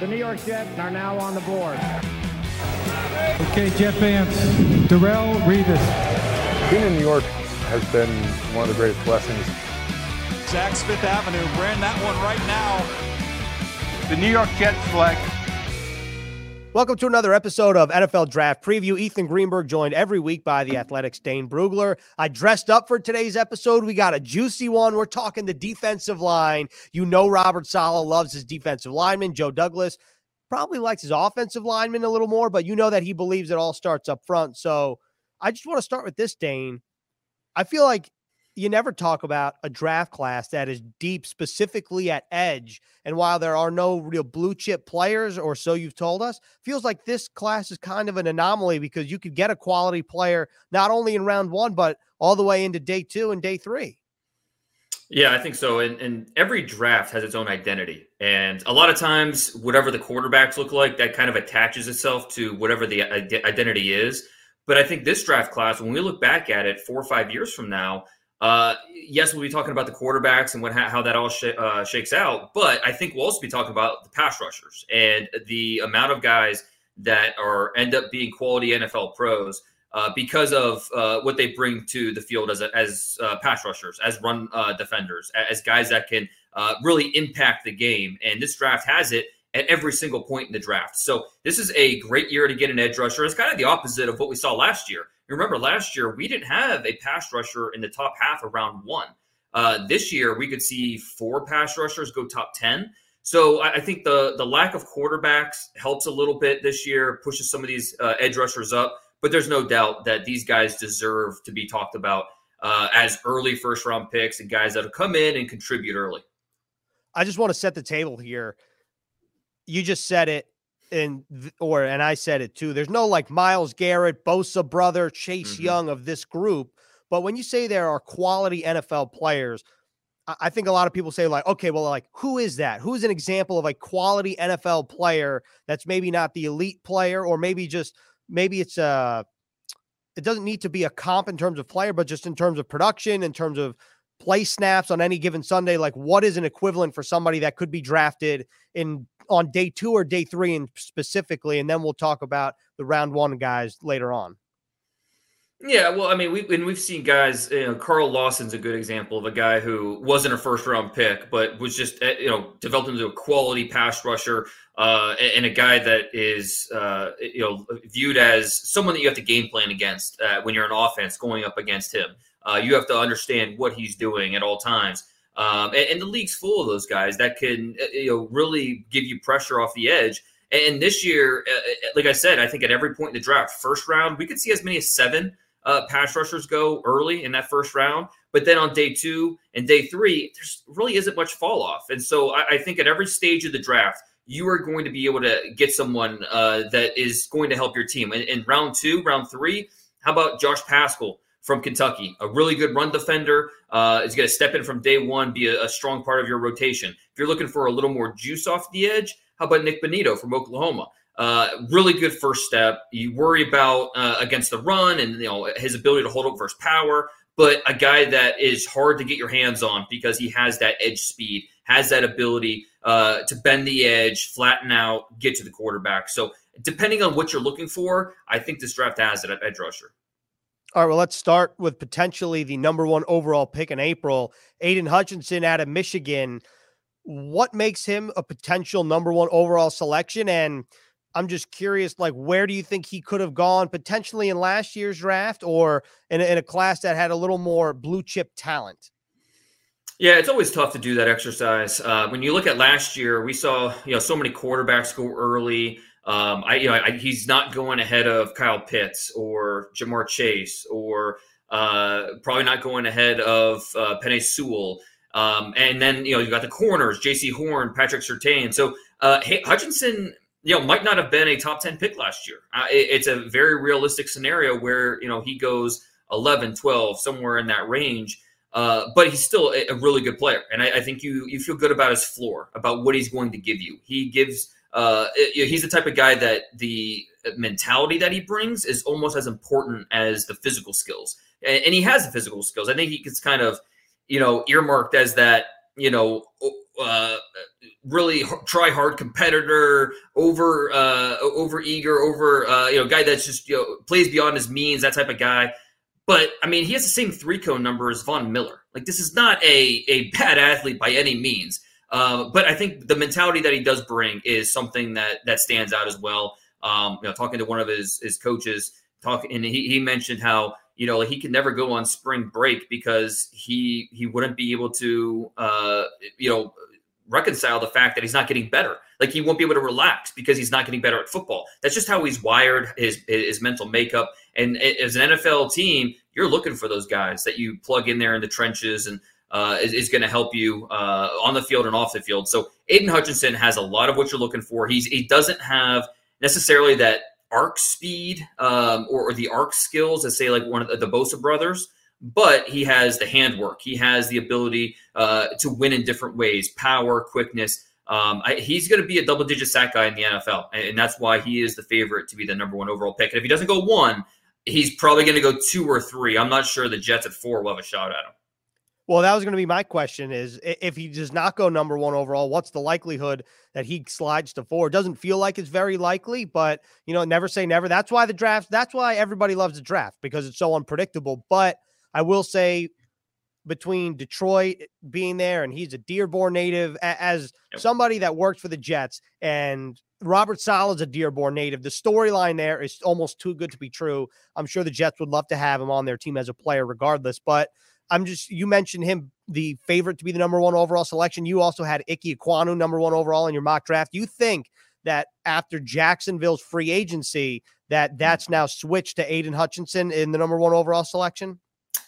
The New York Jets are now on the board. Okay, Jet fans, Darrelle Revis. Being in New York has been one of the greatest blessings. Saks Fifth Avenue, ran that one right now. The New York Jets select Welcome to another episode of NFL Draft Preview. Ethan Greenberg joined every week by the Athletic's Dane Brugler. I dressed up for today's episode. We got a juicy one. We're talking the defensive line. You know Robert Saleh loves his defensive lineman. Joe Douglas probably likes his offensive lineman a little more, but you know that he believes it all starts up front. So I just want to start with this, Dane. I feel like you never talk about a draft class that is deep specifically at edge. And while there are no real blue chip players, or so you've told us, feels like this class is kind of an anomaly because you could get a quality player not only in round one, but all the way into day two and day three. Yeah, I think so. And, and every draft has its own identity. And a lot of times, whatever the quarterbacks look like, that kind of attaches itself to whatever the identity is. But I think this draft class, when we look back at it four or five years from now, uh, yes, we'll be talking about the quarterbacks and what how that all sh- uh, shakes out, but I think we'll also be talking about the pass rushers and the amount of guys that are end up being quality NFL pros uh, because of uh, what they bring to the field as a, as uh, pass rushers, as run uh, defenders, as guys that can really impact the game. And this draft has it at every single point in the draft. So this is a great year to get an edge rusher. It's kind of the opposite of what we saw last year. Remember, last year we didn't have a pass rusher in the top half of round one. Uh, this year we could see four pass rushers go top ten. So I, I, think the the lack of quarterbacks helps a little bit this year, pushes some of these uh, edge rushers up. But there's no doubt that these guys deserve to be talked about uh, as early first round picks and guys that have come in and contribute early. I just want to set the table here. You just said it and or and I said it too. There's no like Myles Garrett, Bosa brother, Chase mm-hmm. Young of this group. But when you say there are quality NFL players, I think a lot of people say like, okay, well, like who is that? Who's an example of a quality NFL player that's maybe not the elite player, or maybe just maybe it's a uh, it doesn't need to be a comp in terms of player, but just in terms of production, in terms of play snaps on any given Sunday. Like, what is an equivalent for somebody that could be drafted in on day two or day three and specifically, and then we'll talk about the round one guys later on. Yeah, well, I mean, we and we've seen guys. You know, Carl Lawson's a good example of a guy who wasn't a first round pick, but was just eh, you know developed into a quality pass rusher uh, and a guy that is uh, you know viewed as someone that you have to game plan against uh, when you're an offense going up against him. Uh, you have to understand what he's doing at all times. Um, and, and, the league's full of those guys that can uh, you know really give you pressure off the edge. And this year, uh, uh, like I said, I think at every point in the draft, first round, we could see as many as seven uh, pass rushers go early in that first round. But then on day two and day three, there's really isn't much fall off. And so I, I think at every stage of the draft, you are going to be able to get someone uh, that is going to help your team. In, in round two, round three, how about Josh Paschal? From Kentucky, a really good run defender. Uh, is going to step in from day one, be a, a, strong part of your rotation. If you're looking for a little more juice off the edge, how about Nik Bonitto from Oklahoma? Uh, really good first step. You worry about uh, against the run and you know his ability to hold up versus power, but a guy that is hard to get your hands on because he has that edge speed, has that ability uh, to bend the edge, flatten out, get to the quarterback. So depending on what you're looking for, I think this draft has it at edge rusher. All right, well, let's start with potentially the number one overall pick in April, Aidan Hutchinson out of Michigan. What makes him a potential number one overall selection? And I'm just curious, like, where do you think he could have gone potentially in last year's draft or in a, in a class that had a little more blue chip talent? Yeah, it's always tough to do that exercise. Uh, when you look at last year, we saw you know so many quarterbacks go early. Um, I, you know, I, he's not going ahead of Kyle Pitts or Ja'Marr Chase or uh, probably not going ahead of uh, Penei Sewell. Um, and then you know you got the corners, Jaycee Horn, Patrick Surtain. So uh, Hutchinson, you know, might not have been a top ten pick last year. Uh, it, it's a very realistic scenario where you know he goes 11, 12, somewhere in that range. Uh, but he's still a, a, really good player, and I, I, think you you feel good about his floor, about what he's going to give you. He gives uh, it, he's the type of guy that the mentality that he brings is almost as important as the physical skills. And, and he has the physical skills. I think he gets kind of, you know, earmarked as that, you know, uh, really try hard competitor, over uh, over eager, over uh, you know guy that's just you know plays beyond his means, that type of guy. But I mean, he has the same three cone number as Von Miller. Like this is not a a bad athlete by any means. Uh, but I think the mentality that he does bring is something that that stands out as well. Um, you know, talking to one of his his coaches, talking, and he, he mentioned how you know he could never go on spring break because he he wouldn't be able to uh, you know reconcile the fact that he's not getting better. Like he won't be able to relax because he's not getting better at football. That's just how he's wired, his his mental makeup. And as an NFL team, you're looking for those guys that you plug in there in the trenches and uh, is, is going to help you uh, on the field and off the field. So Aidan Hutchinson has a lot of what you're looking for. He's he doesn't have necessarily that arc speed um, or, or, the arc skills as say like one of the, the Bosa brothers, but he has the handwork. He has the ability uh, to win in different ways, power, quickness. Um, I, he's going to be a double digit sack guy in the NFL, and that's why he is the favorite to be the number one overall pick. And if he doesn't go one, he's probably going to go two or three. I'm not sure the Jets at four will have a shot at him. Well, that was going to be my question is if he does not go number one overall, what's the likelihood that he slides to four? Doesn't feel like it's very likely, but you know, never say never. That's why the draft, that's why everybody loves the draft because it's so unpredictable. But I will say between Detroit eh, being there and he's a Dearborn native as yep. somebody that works for the Jets and Robert Saleh's a Dearborn native. The storyline there is almost too good to be true. I'm sure the Jets would love to have him on their team as a player regardless, but I'm just you mentioned him the favorite to be the number one overall selection. You also had Ike Ekwonu number one overall in your mock draft. You think that after Jacksonville's free agency, that that's now switched to Aidan Hutchinson in the number one overall selection?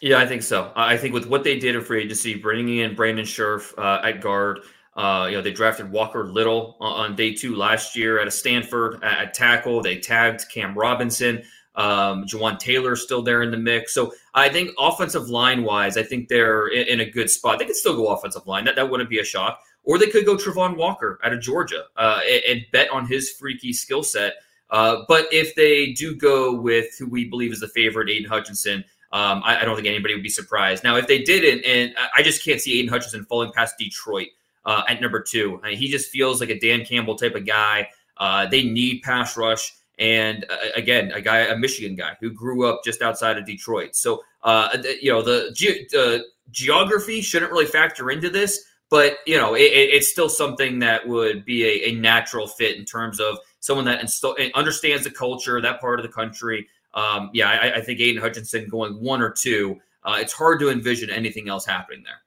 Yeah, I think so. I think with what they did in free agency, bringing in Brandon Scherff uh, at guard, uh, you know, they drafted Walker Little on day two last year at a Stanford at tackle. They tagged Cam Robinson. Um, Jawaan Taylor still there in the mix. So I think offensive line wise, I think they're in, in, a good spot. They could still go offensive line. That, that wouldn't be a shock. Or they could go Travon Walker out of Georgia uh, and, and, bet on his freaky skill set. Uh, but if they do go with who we believe is the favorite, Aidan Hutchinson, um, I, I, don't think anybody would be surprised. Now, if they didn't, and I just can't see Aidan Hutchinson falling past Detroit uh, at number two. I mean, he just feels like a Dan Campbell type of guy. Uh, they need pass rush. And uh, again, a guy, a Michigan guy who grew up just outside of Detroit. So, uh, you know, the ge- uh, geography shouldn't really factor into this, but, you know, it, it's still something that would be a, a, natural fit in terms of someone that inst- understands the culture, that part of the country. Um, yeah, I, I, think Aidan Hutchinson going one or two, uh, it's hard to envision anything else happening there.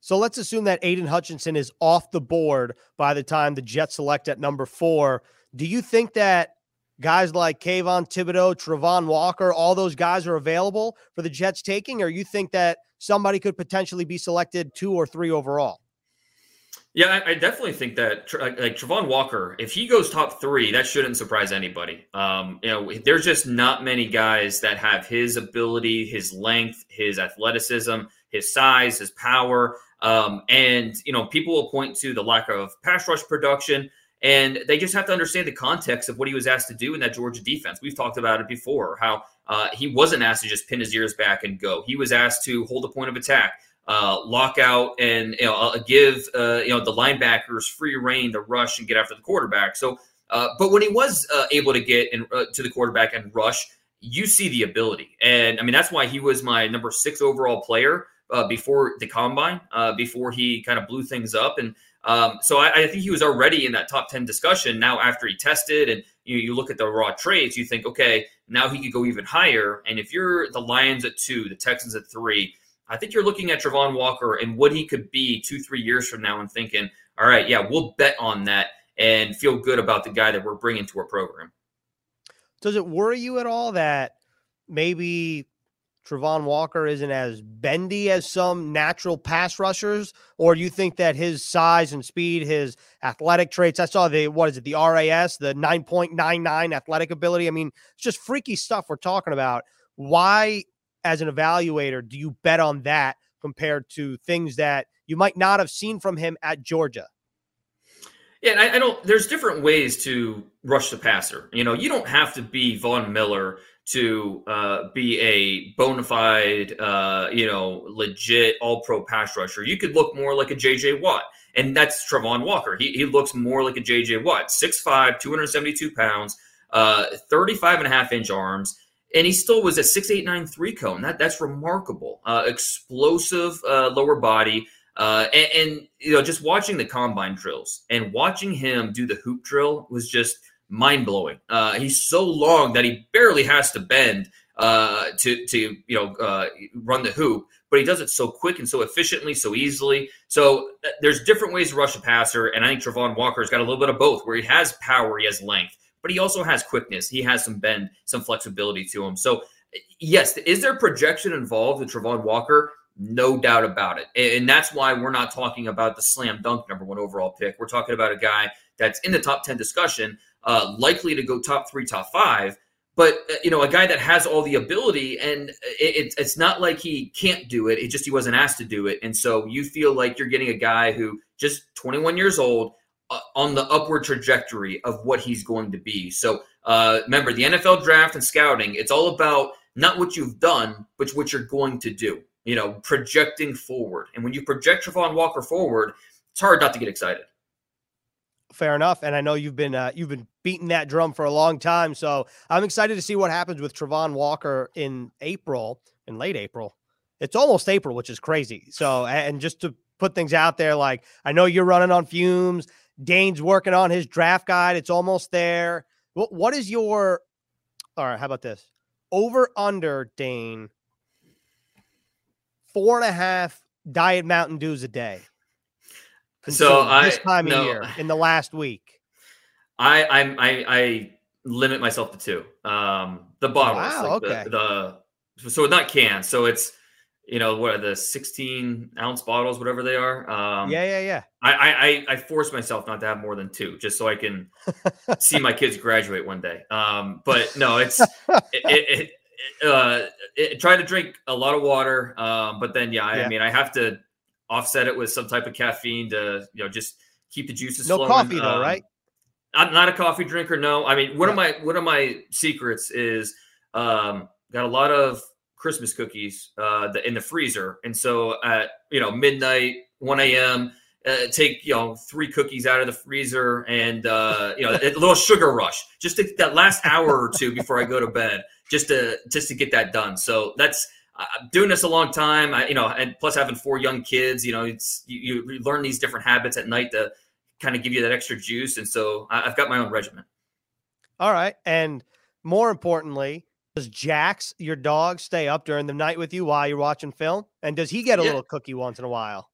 So let's assume that Aidan Hutchinson is off the board by the time the Jets select at number four. Do you think that guys like Kayvon Thibodeaux, Travon Walker, all those guys are available for the Jets taking, or you think that somebody could potentially be selected two or three overall? Yeah, I, I definitely think that like, like Travon Walker, if he goes top three, that shouldn't surprise anybody. Um, you know, there's just not many guys that have his ability, his length, his athleticism, his size, his power. Um, and you know, people will point to the lack of pass rush production. And they just have to understand the context of what he was asked to do in that Georgia defense. We've talked about it before, how uh, he wasn't asked to just pin his ears back and go. He was asked to hold a point of attack, uh, lock out, and you know, uh, give uh, you know the linebackers free reign to rush and get after the quarterback. So, uh, but when he was uh, able to get in, to the quarterback and rush, you see the ability, and I mean that's why he was my number six overall player before the combine, before he kind of blew things up and. Um, so I, I, think he was already in that top 10 discussion. Now, after he tested and you, you look at the raw traits, you think, okay, now he could go even higher. And if you're the Lions at two, the Texans at three, I think you're looking at Travon Walker and what he could be two, three years from now and thinking, all right, yeah, we'll bet on that and feel good about the guy that we're bringing to our program. Does it worry you at all that maybe Travon Walker isn't as bendy as some natural pass rushers, or you think that his size and speed, his athletic traits? I saw the what is it, the RAS, the 9.99 athletic ability. I mean, it's just freaky stuff we're talking about. Why, as an evaluator, do you bet on that compared to things that you might not have seen from him at Georgia? Yeah, I, I don't. There's different ways to rush the passer. You know, you don't have to be Von Miller to uh, be a bona fide, uh, you know, legit all pro pass rusher. You could look more like a JJ Watt. And that's Travon Walker. He, he looks more like a JJ Watt, 6'5, 272 pounds, uh, 35 and a half inch arms. And he still was a 6'8'9 three cone. That, that's remarkable. Uh, explosive uh, lower body. Uh, and, and, you know, just watching the combine drills and watching him do the hoop drill was just mind blowing. Uh, he's so long that he barely has to bend uh, to to you know uh, run the hoop, but he does it so quick and so efficiently, so easily. So uh, there's different ways to rush a passer, and I think Travon Walker's got a little bit of both, where he has power, he has length, but he also has quickness. He has some bend, some flexibility to him. So yes, is there projection involved with Travon Walker? No doubt about it. And that's why we're not talking about the slam dunk number one overall pick. We're talking about a guy that's in the top 10 discussion, uh, likely to go top three, top five. But uh, you know, a guy that has all the ability, and it, it's not like he can't do it. It just he wasn't asked to do it, and so you feel like you're getting a guy who just 21 years old uh, on the upward trajectory of what he's going to be. So uh, remember, the NFL draft and scouting, it's all about not what you've done, but what you're going to do. You know, projecting forward, and when you project Travon Walker forward, it's hard not to get excited fair enough. And I know you've been uh, you've been beating that drum for a long time, so I'm excited to see what happens with Travon Walker in April, in late April. It's almost April, which is crazy. So, and just to put things out there, like I know you're running on fumes. Dane's working on his draft guide. It's almost there. What what is your all right? How about this? Over under Dane. Four and a half diet Mountain Dews a day so I, this time no, of year in the last week? I I'm, I I limit myself to two. Um, the bottles, wow, like okay. The, the so not cans. So it's you know what are the 16 ounce bottles, whatever they are. Um, yeah, yeah, yeah. I, I I force myself not to have more than two, just so I can see my kids graduate one day. Um, but no, it's it, it, it, uh, it, try to drink a lot of water. Um, but then yeah, yeah, I mean I have to offset it with some type of caffeine to you know just keep the juices no flowing. coffee though, um, right? I'm not a coffee drinker. No, I mean one yeah. of my one of my secrets is um, got a lot of Christmas cookies uh, in the freezer, and so at you know midnight, one a.m. Uh, take you know three cookies out of the freezer and uh, you know a little sugar rush just to, that last hour or two before I go to bed just to just to get that done. So that's I'm doing this a long time, I, you know, and plus having four young kids, you know, it's you, you learn these different habits at night to kind of give you that extra juice, and so I, I've got my own regimen. All right, and more importantly, does Jax, your dog, stay up during the night with you while you're watching film? And does he get a yeah. little cookie once in a while?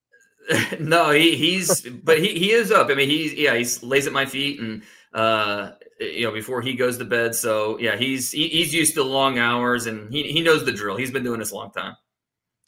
no, he, he's, but he, he is up. I mean, he's, yeah, he lays at my feet and, uh, you know, before he goes to bed. So yeah, he's he, he's used to long hours and he he knows the drill. He's been doing this a long time.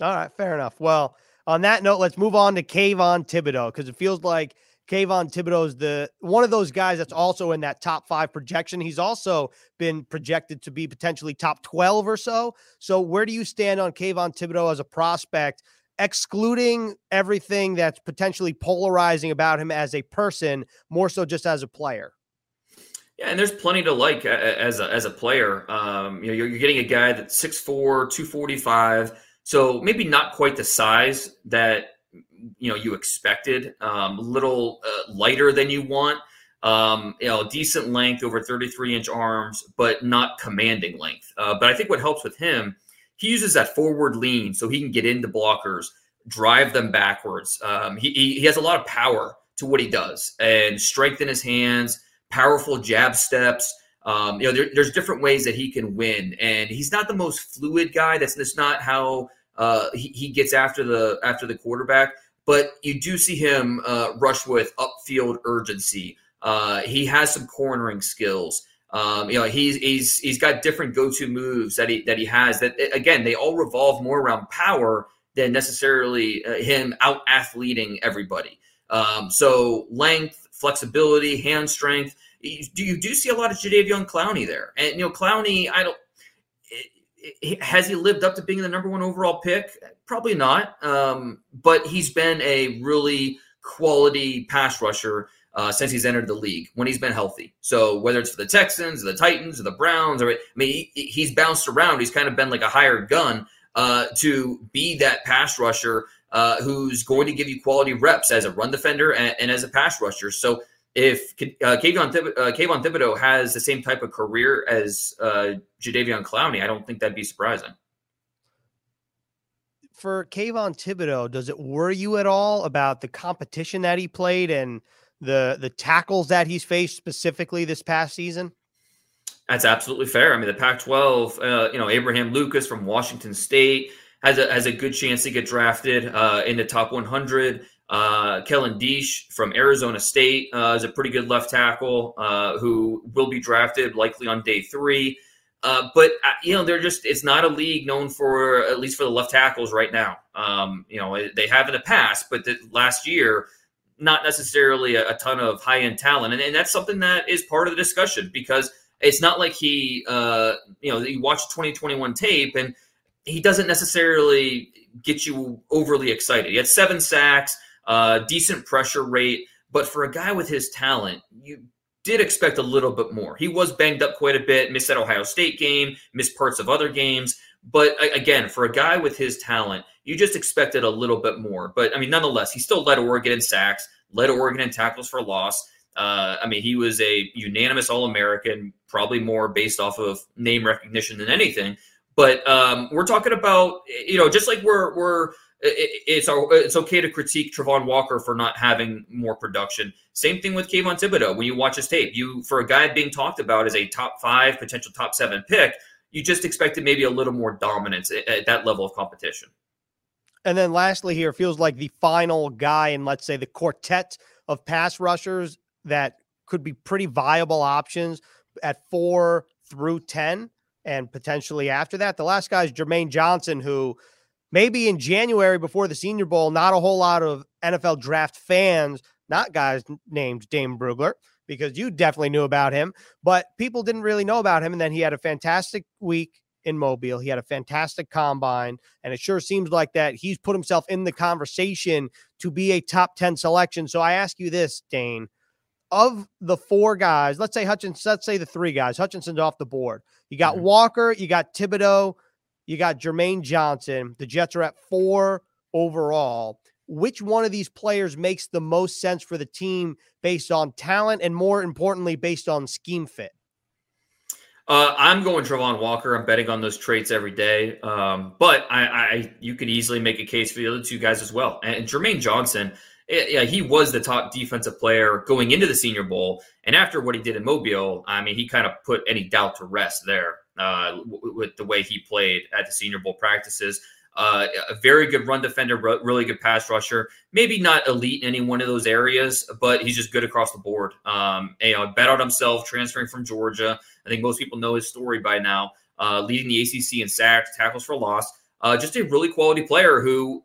All right, fair enough. Well, on that note, let's move on to Kayvon Thibodeaux because it feels like Kayvon Thibodeaux is the one of those guys that's also in that top five projection. He's also been projected to be potentially top 12 or so. So where do you stand on Kayvon Thibodeaux as a prospect, excluding everything that's potentially polarizing about him as a person, more so just as a player? Yeah, and there's plenty to like as a, as a player. Um, you know, you're, you're, getting a guy that's 6'4", 245, so maybe not quite the size that you know you expected. Um, a little uh, lighter than you want. Um, you know, decent length, over 33 inch arms, but not commanding length. Uh, but I think what helps with him, he uses that forward lean so he can get into blockers, drive them backwards. Um, he, he, he has a lot of power to what he does and strength in his hands powerful jab steps. Um, you know, there, there's different ways that he can win, and he's not the most fluid guy. That's that's not how uh, he, he gets after the after the quarterback. But you do see him uh, rush with upfield urgency. Uh, he has some cornering skills. Um, you know, he's he's he's got different go-to moves that he that he has. That again, they all revolve more around power than necessarily uh, him out athleting everybody. Um, so length, flexibility, hand strength. Do you do see a lot of Jadeveon Clowney there? And you know, Clowney, I don't. Has he lived up to being the number one overall pick? Probably not. Um, but he's been a really quality pass rusher uh, since he's entered the league when he's been healthy. So whether it's for the Texans, the Titans, or the Browns, or I mean, he, he's bounced around. He's kind of been like a hired gun uh, to be that pass rusher uh, who's going to give you quality reps as a run defender and, and as a pass rusher. So if uh, Kayvon, Thib- uh, Kayvon Thibodeaux has the same type of career as uh, Jadeveon Clowney, I don't think that'd be surprising. For Kayvon Thibodeaux, does it worry you at all about the competition that he played and the the tackles that he's faced specifically this past season? That's absolutely fair. I mean, the Pac-12, uh, you know, Abraham Lucas from Washington State has a has a good chance to get drafted uh, in the top 100. Uh, Kellen Diesch from Arizona State uh, is a pretty good left tackle uh, who will be drafted likely on day three. Uh, but uh, you know, they're just it's not a league known for at least for the left tackles right now. Um, you know, they have in the past, but the, last year, not necessarily a, a ton of high end talent, and, and that's something that is part of the discussion because it's not like he, uh, you know, you watch 2021 tape and he doesn't necessarily get you overly excited. He had seven sacks, uh, decent pressure rate, but for a guy with his talent, you did expect a little bit more. He was banged up quite a bit, missed that Ohio State game, missed parts of other games. But again, for a guy with his talent, you just expected a little bit more. But I mean, nonetheless, he still led Oregon in sacks, led Oregon in tackles for loss. Uh, I mean, he was a unanimous All American, probably more based off of name recognition than anything. But um, we're talking about, you know, just like we're we're it's it's okay to critique Travon Walker for not having more production. Same thing with Kayvon Thibodeaux. When you watch his tape, you for a guy being talked about as a top five, potential top seven pick, you just expected maybe a little more dominance at, at that level of competition. And then lastly, here feels like the final guy in let's say the quartet of pass rushers that could be pretty viable options at four through ten and potentially after that. The last guy is Jermaine Johnson, who maybe in January before the Senior Bowl, not a whole lot of NFL draft fans, not guys named Dane Brugler, because you definitely knew about him, but people didn't really know about him. And then he had a fantastic week in Mobile. He had a fantastic combine, and it sure seems like that he's put himself in the conversation to be a top 10 selection. So I ask you this, Dane of the four guys, let's say Hutchinson, let's say the three guys, Hutchinson's off the board. You got mm-hmm. Walker, you got Thibodeaux, you got Jermaine Johnson. The Jets are at four overall. Which one of these players makes the most sense for the team based on talent and more importantly, based on scheme fit? Uh, I'm going Travon Walker. I'm betting on those traits every day. Um, but I, I, you could easily make a case for the other two guys as well. And Jermaine Johnson, yeah, he was the top defensive player going into the Senior Bowl, and after what he did in Mobile, I mean, he kind of put any doubt to rest there uh, w- with the way he played at the Senior Bowl practices. Uh, a very good run defender, really good pass rusher. Maybe not elite in any one of those areas, but he's just good across the board. Um, you know, bet on himself, transferring from Georgia. I think most people know his story by now. Uh, leading the ACC in sacks, tackles for loss. Uh, just a really quality player who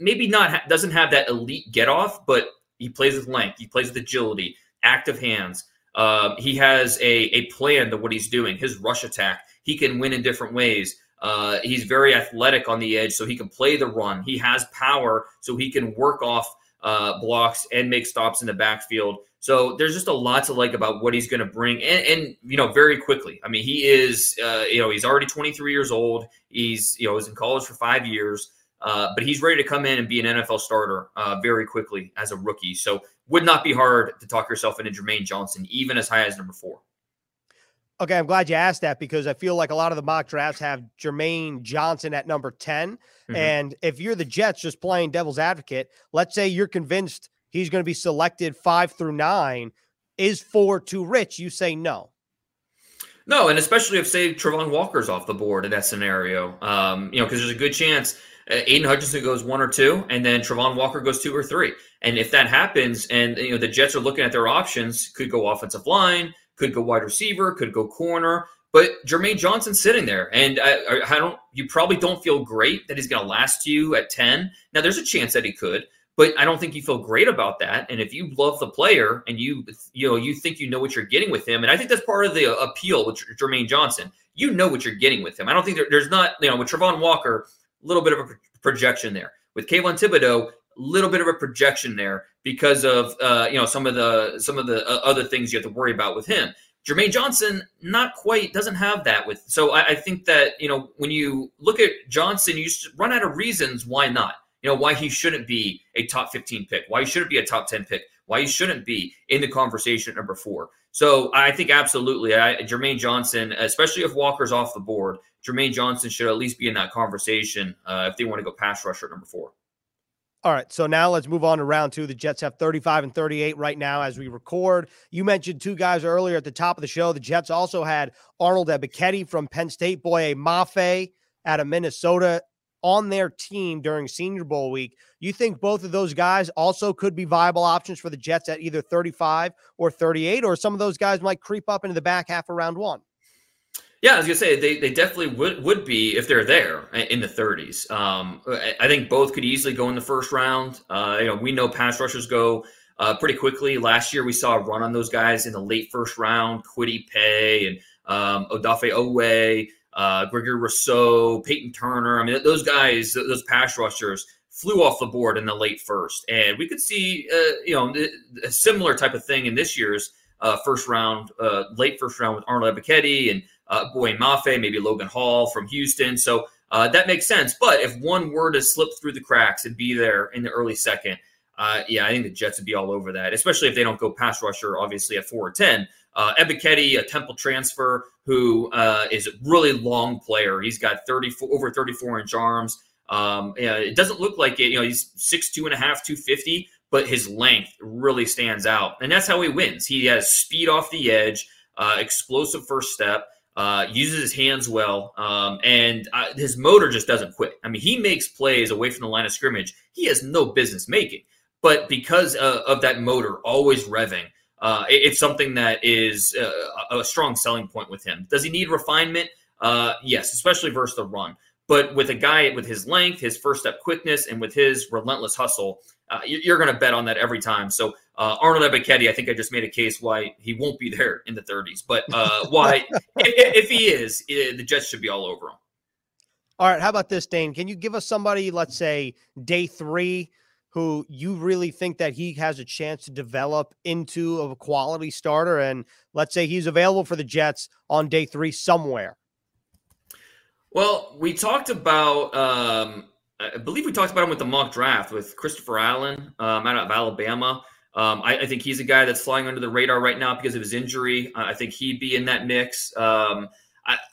maybe not ha- doesn't have that elite get off, but he plays with length, he plays with agility, active hands. Uh, he has a, a plan to what he's doing. His rush attack, he can win in different ways. Uh, he's very athletic on the edge, so he can play the run. He has power, so he can work off uh, blocks and make stops in the backfield. So there's just a lot to like about what he's going to bring, and, and, you know, very quickly. I mean, he is, uh, you know, he's already 23 years old. He's, you know, was in college for five years. Uh, but he's ready to come in and be an NFL starter uh, very quickly as a rookie. So would not be hard to talk yourself into Jermaine Johnson, even as high as number four. Okay, I'm glad you asked that because I feel like a lot of the mock drafts have Jermaine Johnson at number 10. Mm-hmm. And if you're the Jets just playing devil's advocate, let's say you're convinced he's going to be selected five through nine. Is four too rich? You say no. No, and especially if say Travon Walker's off the board in that scenario, um, you know, because there's a good chance Aiden Aidan Hutchinson goes one or two, and then Travon Walker goes two or three. And if that happens, and you know the Jets are looking at their options, could go offensive line, could go wide receiver, could go corner. But Jermaine Johnson's sitting there, and I, I don't. You probably don't feel great that he's going to last you at ten. Now, there's a chance that he could, but I don't think you feel great about that. And if you love the player and you you know you think you know what you're getting with him, and I think that's part of the uh, appeal with Jermaine Johnson. You know what you're getting with him. I don't think there, there's not you know with Travon Walker a little bit of a projection there. With Kayvon Thibodeaux, a little bit of a projection there because of uh, you know some of the some of the uh, other things you have to worry about with him. Jermaine Johnson, not quite, doesn't have that with. So I, I think that you know when you look at Johnson, you run out of reasons why not. You know, why he shouldn't be a top 15 pick, why he shouldn't be a top 10 pick, why he shouldn't be in the conversation at number four. So I think absolutely, I, Jermaine Johnson, especially if Walker's off the board, Jermaine Johnson should at least be in that conversation uh, if they want to go pass rusher at number four. All right, so now let's move on to round two. The Jets have 35 and 38 right now as we record. You mentioned two guys earlier at the top of the show. The Jets also had Arnold Ebiketie from Penn State, Boye Mafe out of Minnesota on their team during Senior Bowl week. You think both of those guys also could be viable options for the Jets at either 35 or 38, or some of those guys might creep up into the back half of round one? Yeah, I was gonna say they, they definitely would would be if they're there in the 30s. Um, I think both could easily go in the first round. Uh, you know, we know pass rushers go uh, pretty quickly. Last year we saw a run on those guys in the late first round. Kwity Paye and um, Odafe Oweh, uh, Gregory Rousseau, Peyton Turner. I mean, those guys, those pass rushers flew off the board in the late first, and we could see uh, you know a similar type of thing in this year's uh, first round, uh, late first round with Arnold Ebiketie and uh, Boye Mafe, maybe Logan Hall from Houston. So uh, that makes sense. But if one were to slip through the cracks and be there in the early second, uh, yeah, I think the Jets would be all over that, especially if they don't go pass rusher, obviously at 4 or 10. Uh, Ebiketie, a Temple transfer who uh, is a really long player. He's got 34 over 34 inch arms. Um, it doesn't look like it. You know, he's six two and a half, 250, but his length really stands out. And that's how he wins. He has speed off the edge, uh, explosive first step uh, uses his hands well, um, and uh, his motor just doesn't quit. I mean, he makes plays away from the line of scrimmage he has no business making, but because uh, of that motor always revving, uh, it, it's something that is uh, a strong selling point with him. Does he need refinement? Uh, yes, especially versus the run. But with a guy with his length, his first step quickness, and with his relentless hustle, you're going to bet on that every time. So uh, Arnold Ebiketie, I think I just made a case why he won't be there in the 30s, but uh, why if, if, he is, eh, the Jets should be all over him. All right, how about this, Dane? Can you give us somebody, let's say day three, who you really think that he has a chance to develop into a quality starter, and let's say he's available for the Jets on day three somewhere? Well, we talked about um, I believe we talked about him with the mock draft with Christopher Allen um, out of Alabama. Um, I, I, think he's a guy that's flying under the radar right now because of his injury. I think he'd be in that mix. Um,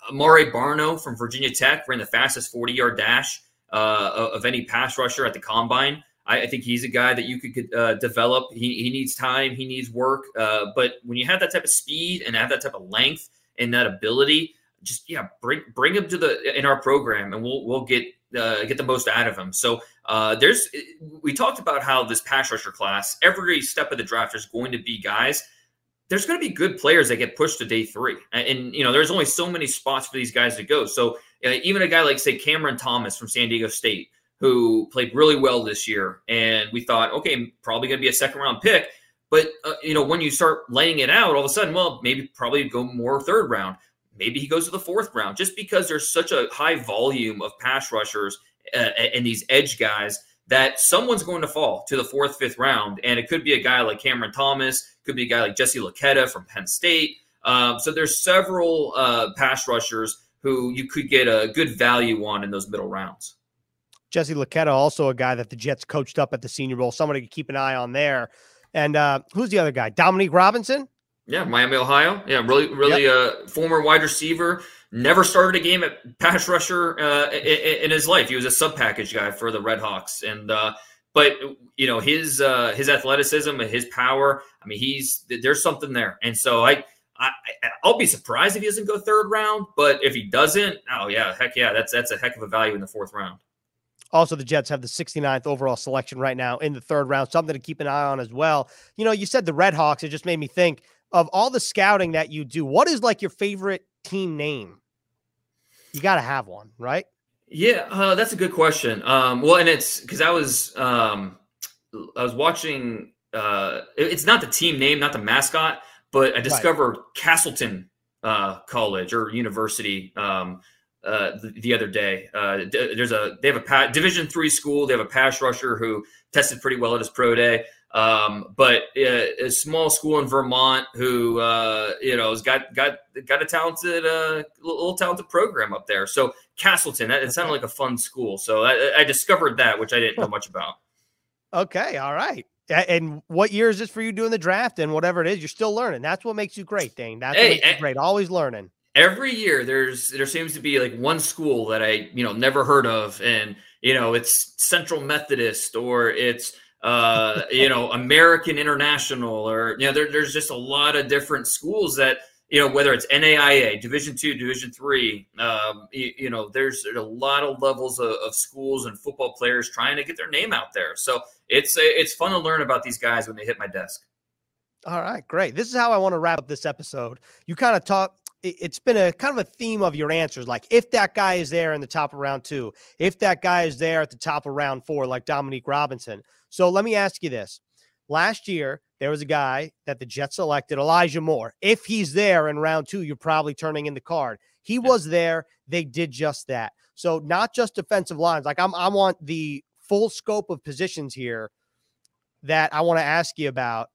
Amare Barno from Virginia Tech ran the fastest 40 yard dash uh, of any pass rusher at the combine. I, I think he's a guy that you could uh, develop. He, he, needs time, he needs work. Uh, but when you have that type of speed and have that type of length and that ability, just yeah, bring bring him to the in our program, and we'll we'll get uh, get the most out of him. So uh, there's we talked about how this pass rusher class, every step of the draft, is going to be guys. There's going to be good players that get pushed to day three, and, and you know there's only so many spots for these guys to go. So uh, even a guy like say Cameron Thomas from San Diego State, who played really well this year, and we thought, okay, probably going to be a second round pick. But uh, you know when you start laying it out, all of a sudden, well, maybe probably go more third round maybe he goes to the fourth round just because there's such a high volume of pass rushers uh, and these edge guys that someone's going to fall to the fourth, fifth round. And it could be a guy like Cameron Thomas, could be a guy like Jesse Luketa from Penn State. Um, so there's several uh, pass rushers who you could get a good value on in those middle rounds. Jesse Luketa, also a guy that the Jets coached up at the Senior Bowl, somebody to keep an eye on there. And uh, who's the other guy? Dominique Robinson? Yeah, Miami, Ohio. Yeah, really, really yep. uh, former wide receiver. Never started a game at pass rusher uh, in, in, his life. He was a sub package guy for the Red Hawks, and uh, but you know his uh, his athleticism and his power. I mean, he's there's something there, and so I, I I'll be surprised if he doesn't go third round. But if he doesn't, oh yeah, heck yeah, that's that's a heck of a value in the fourth round. Also, the Jets have the 69th overall selection right now in the third round. Something to keep an eye on as well. You know, you said the Red Hawks. It just made me think of all the scouting that you do, what is like your favorite team name? You got to have one, right? Yeah, uh, that's a good question. Um, well, and it's because I was um, I was watching. Uh, it's not the team name, not the mascot, but I discovered right. Castleton uh, College or University um, uh, the, the, other day. Uh, there's a they have a Division three school. They have a pass rusher who tested pretty well at his pro day. Um, but uh, a small school in Vermont who uh, you know has got got got a talented uh, little talented program up there. So Castleton, that, it sounded like a fun school. So I, I discovered that, which I didn't know much about. Okay, all right. And what year is this for you doing the draft and whatever it is? You're still learning. That's what makes you great, Dane. That's hey, what makes you great. Always learning. Every year, there's there seems to be like one school that I you know never heard of, and you know it's Central Methodist or it's uh, you know, American International, or you know, there, there's just a lot of different schools that you know, whether it's NAIA, Division two, Division three, um, you, you, know, there's a lot of levels of, of, schools and football players trying to get their name out there. So it's it's fun to learn about these guys when they hit my desk. All right, great. This is how I want to wrap up this episode. You kind of talk. It's been a kind of a theme of your answers, like if that guy is there in the top of round two, if that guy is there at the top of round four, like Dominique Robinson. So let me ask you this. Last year, there was a guy that the Jets selected, Elijah Moore. If he's there in round two, you're probably turning in the card. He was there. They did just that. So not just defensive lines. Like I'm, I want the full scope of positions here that I want to ask you about.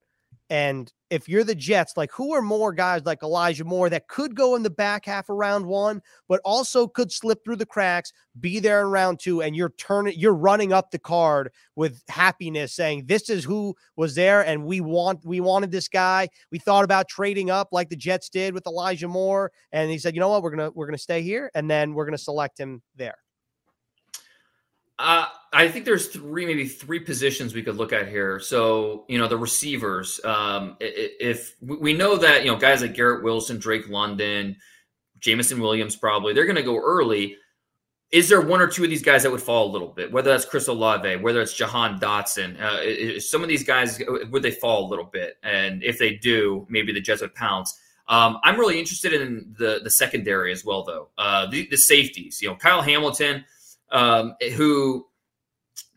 And if you're the Jets, like who are more guys like Elijah Moore that could go in the back half of round one, but also could slip through the cracks, be there in round two, and you're turning, you're running up the card with happiness, saying this is who was there, and we want, we wanted this guy. We thought about trading up like the Jets did with Elijah Moore, and he said, you know what, we're gonna we're gonna stay here, and then we're gonna select him there. Uh, I think there's three, maybe three positions we could look at here. So, you know, the receivers. Um, if we know that, you know, guys like Garrett Wilson, Drake London, Jameson Williams, probably they're going to go early. Is there one or two of these guys that would fall a little bit? Whether that's Chris Olave, whether it's Jahan Dotson, uh, some of these guys would they fall a little bit? And if they do, maybe the Jets would pounce. Um, I'm really interested in the the secondary as well, though. Uh, the, the safeties. You know, Kyle Hamilton um, who,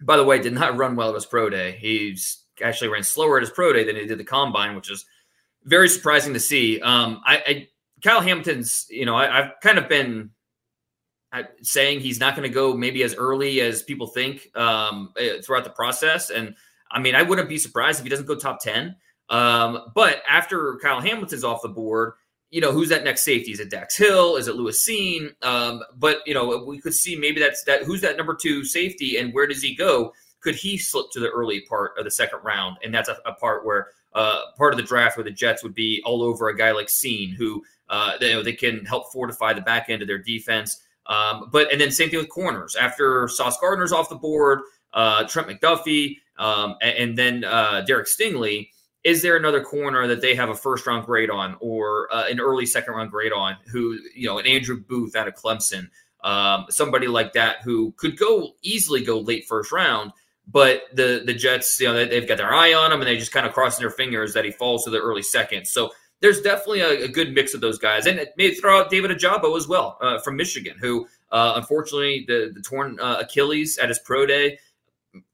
by the way, did not run well at his pro day. He's actually ran slower at his pro day than he did the combine, which is very surprising to see. Um, I, I Kyle Hamilton's, you know, I, have kind of been saying he's not going to go maybe as early as people think um, eh, throughout the process. And I mean, I wouldn't be surprised if he doesn't go top 10. Um, but after Kyle Hamilton's off the board, you know, who's that next safety? Is it Dax Hill? Is it Lewis Cine? Um, but you know, we could see maybe that's that. Who's that number two safety, and where does he go? Could he slip to the early part of the second round? And that's a, a part where uh, part of the draft where the Jets would be all over a guy like Cine, who uh, they, you know, they can help fortify the back end of their defense. Um, but and then same thing with corners. After Sauce Gardner's off the board, uh, Trent McDuffie, um, and, and, then uh, Derek Stingley is there another corner that they have a first round grade on or uh, an early second round grade on who, you know, an Andrew Booth out of Clemson, um, somebody like that who could go easily go late first round, but the the Jets, you know, they, have got their eye on him and they just kind of crossing their fingers that he falls to the early second. So there's definitely a, a good mix of those guys, and it maybe throw out David Ojabo as well uh, from Michigan, who uh, unfortunately the the torn uh, Achilles at his pro day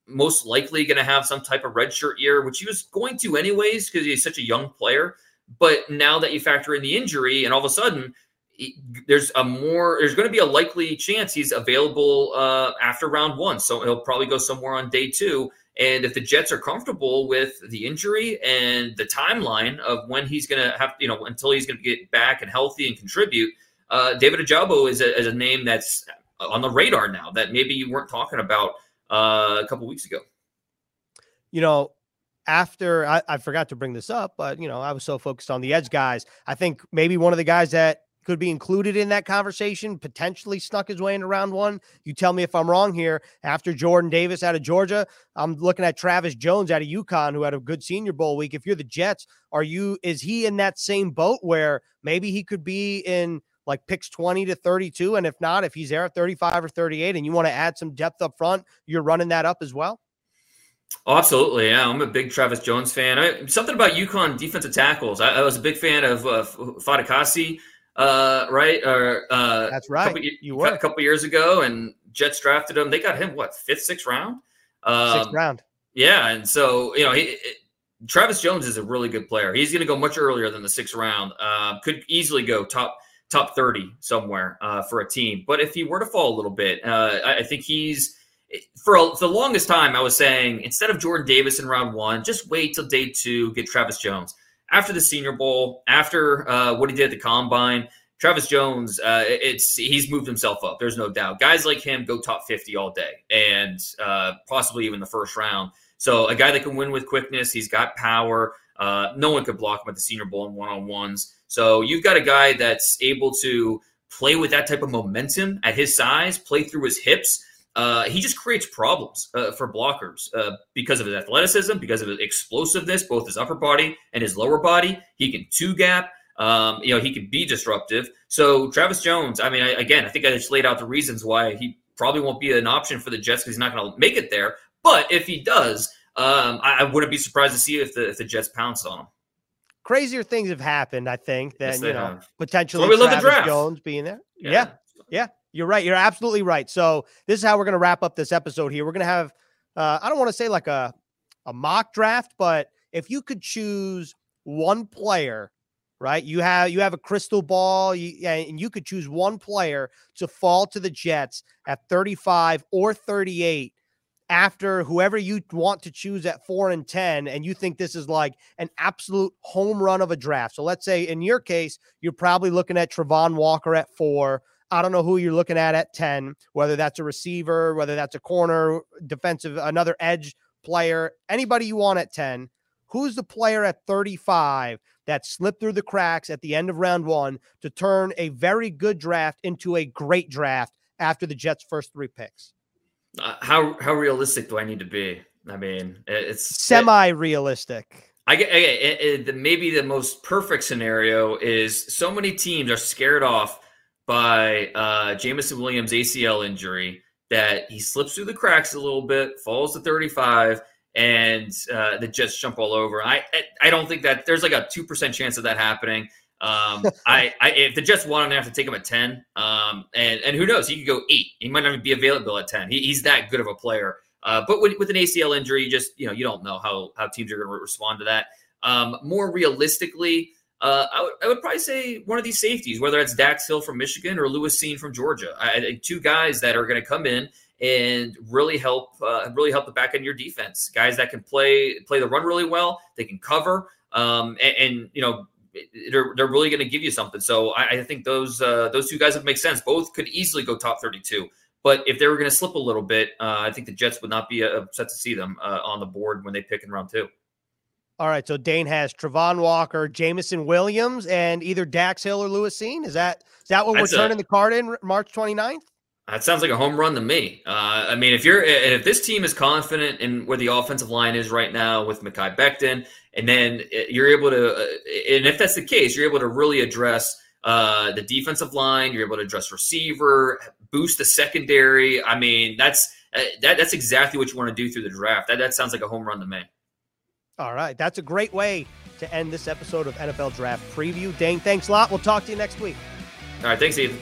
most likely going to have some type of redshirt year, which he was going to anyways because he's such a young player. But now that you factor in the injury, and all of a sudden he, there's a more there's going to be a likely chance he's available uh, after round one, so he'll probably go somewhere on day two. And if the Jets are comfortable with the injury and the timeline of when he's going to have, you know, until he's going to get back and healthy and contribute, uh, David Ojabo is a, is a name that's on the radar now that maybe you weren't talking about uh, a couple weeks ago. You know, after I, I, forgot to bring this up, but you know, I was so focused on the edge guys. I think maybe one of the guys that could be included in that conversation potentially snuck his way into round one. You tell me if I'm wrong here. After Jordan Davis out of Georgia, I'm looking at Travis Jones out of UConn, who had a good Senior Bowl week. If you're the Jets, are you is he in that same boat where maybe he could be in like picks 20 to 32. And if not, if he's there at 35 or 38 and you want to add some depth up front, you're running that up as well? Oh, absolutely. Yeah, I'm a big Travis Jones fan. I, something about UConn defensive tackles. I, I was a big fan of uh, Fatukasi, uh, right? Or uh, that's right. Couple, you were a couple years ago, and Jets drafted him. They got him what fifth, sixth round. Um, sixth round. Yeah, and so you know, he, it, Travis Jones is a really good player. He's going to go much earlier than the sixth round. Uh, could easily go top top 30 somewhere uh, for a team. But if he were to fall a little bit, uh, I, I, think he's for, a, for the longest time, I was saying instead of Jordan Davis in round one, just wait till day two, get Travis Jones. After the Senior Bowl, after uh, what he did at the Combine, Travis Jones, uh, it's he's moved himself up. There's no doubt. Guys like him go top 50 all day, and uh, possibly even the first round. So a guy that can win with quickness, he's got power. Uh, no one could block him at the Senior Bowl in one on ones. So you've got a guy that's able to play with that type of momentum at his size, play through his hips. Uh, he just creates problems uh, for blockers uh, because of his athleticism, because of his explosiveness, both his upper body and his lower body. He can two gap. Um, you know, he can be disruptive. So Travis Jones, I mean, I, again, I think I just laid out the reasons why he probably won't be an option for the Jets because he's not going to make it there. But if he does, um, I, I, wouldn't be surprised to see if the if the Jets pounce on him. Crazier things have happened, I think, than yes, you know have. potentially we Travis Jones being there. Yeah. yeah, yeah, you're right. You're absolutely right. So this is how we're going to wrap up this episode here. We're going to have uh, I don't want to say like a a mock draft, but if you could choose one player right? You have you have a crystal ball, you, and you could choose one player to fall to the Jets at 35 or 38 after whoever you want to choose at 4 and 10 and you think this is like an absolute home run of a draft. So let's say in your case, you're probably looking at Travon Walker at 4. I don't know who you're looking at at 10, whether that's a receiver, whether that's a corner, defensive, another edge player, anybody you want at 10. Who's the player at 35 that slipped through the cracks at the end of round one to turn a very good draft into a great draft after the Jets' first three picks? Uh, how how realistic do I need to be? I mean, it's semi-realistic. I get maybe the most perfect scenario is so many teams are scared off by uh, Jameson Williams ACL injury that he slips through the cracks a little bit, falls to 35, and uh, the Jets jump all over. I I don't think that there's like a two percent chance of that happening. Um, I, I if the Jets want him, they have to take him at ten. Um, and and who knows? He could go eight. He might not even be available at ten. He, he's that good of a player. Uh, but with, with an ACL injury, you just you know you don't know how how teams are going to respond to that. Um, more realistically, uh, I, would, probably say one of these safeties, whether it's Dax Hill from Michigan or Lewis Cine from Georgia. I, two guys that are going to come in and really help uh, really help the back end of your defense. Guys that can play play the run really well, they can cover, um, and, and, you know they're they're really going to give you something. So I, I think those uh, those two guys would make sense. Both could easily go top thirty two. But if they were going to slip a little bit, uh, I think the Jets would not be uh, upset to see them uh, on the board when they pick in round two. All right, so Dane has Travon Walker, Jameson Williams, and either Dax Hill or Lewis Cine. Is that is that what That's we're turning the card in March 29th? That sounds like a home run to me. Uh, I mean, if you're if this team is confident in where the offensive line is right now with Mekhi Becton, and then you're able to, uh, and if that's the case, you're able to really address uh, the defensive line. You're able to address receiver, boost the secondary. I mean, that's uh, that, that's exactly what you want to do through the draft. That that sounds like a home run to me. All right, that's a great way to end this episode of NFL Draft Preview. Dane, thanks a lot. We'll talk to you next week. All right, thanks, Ethan.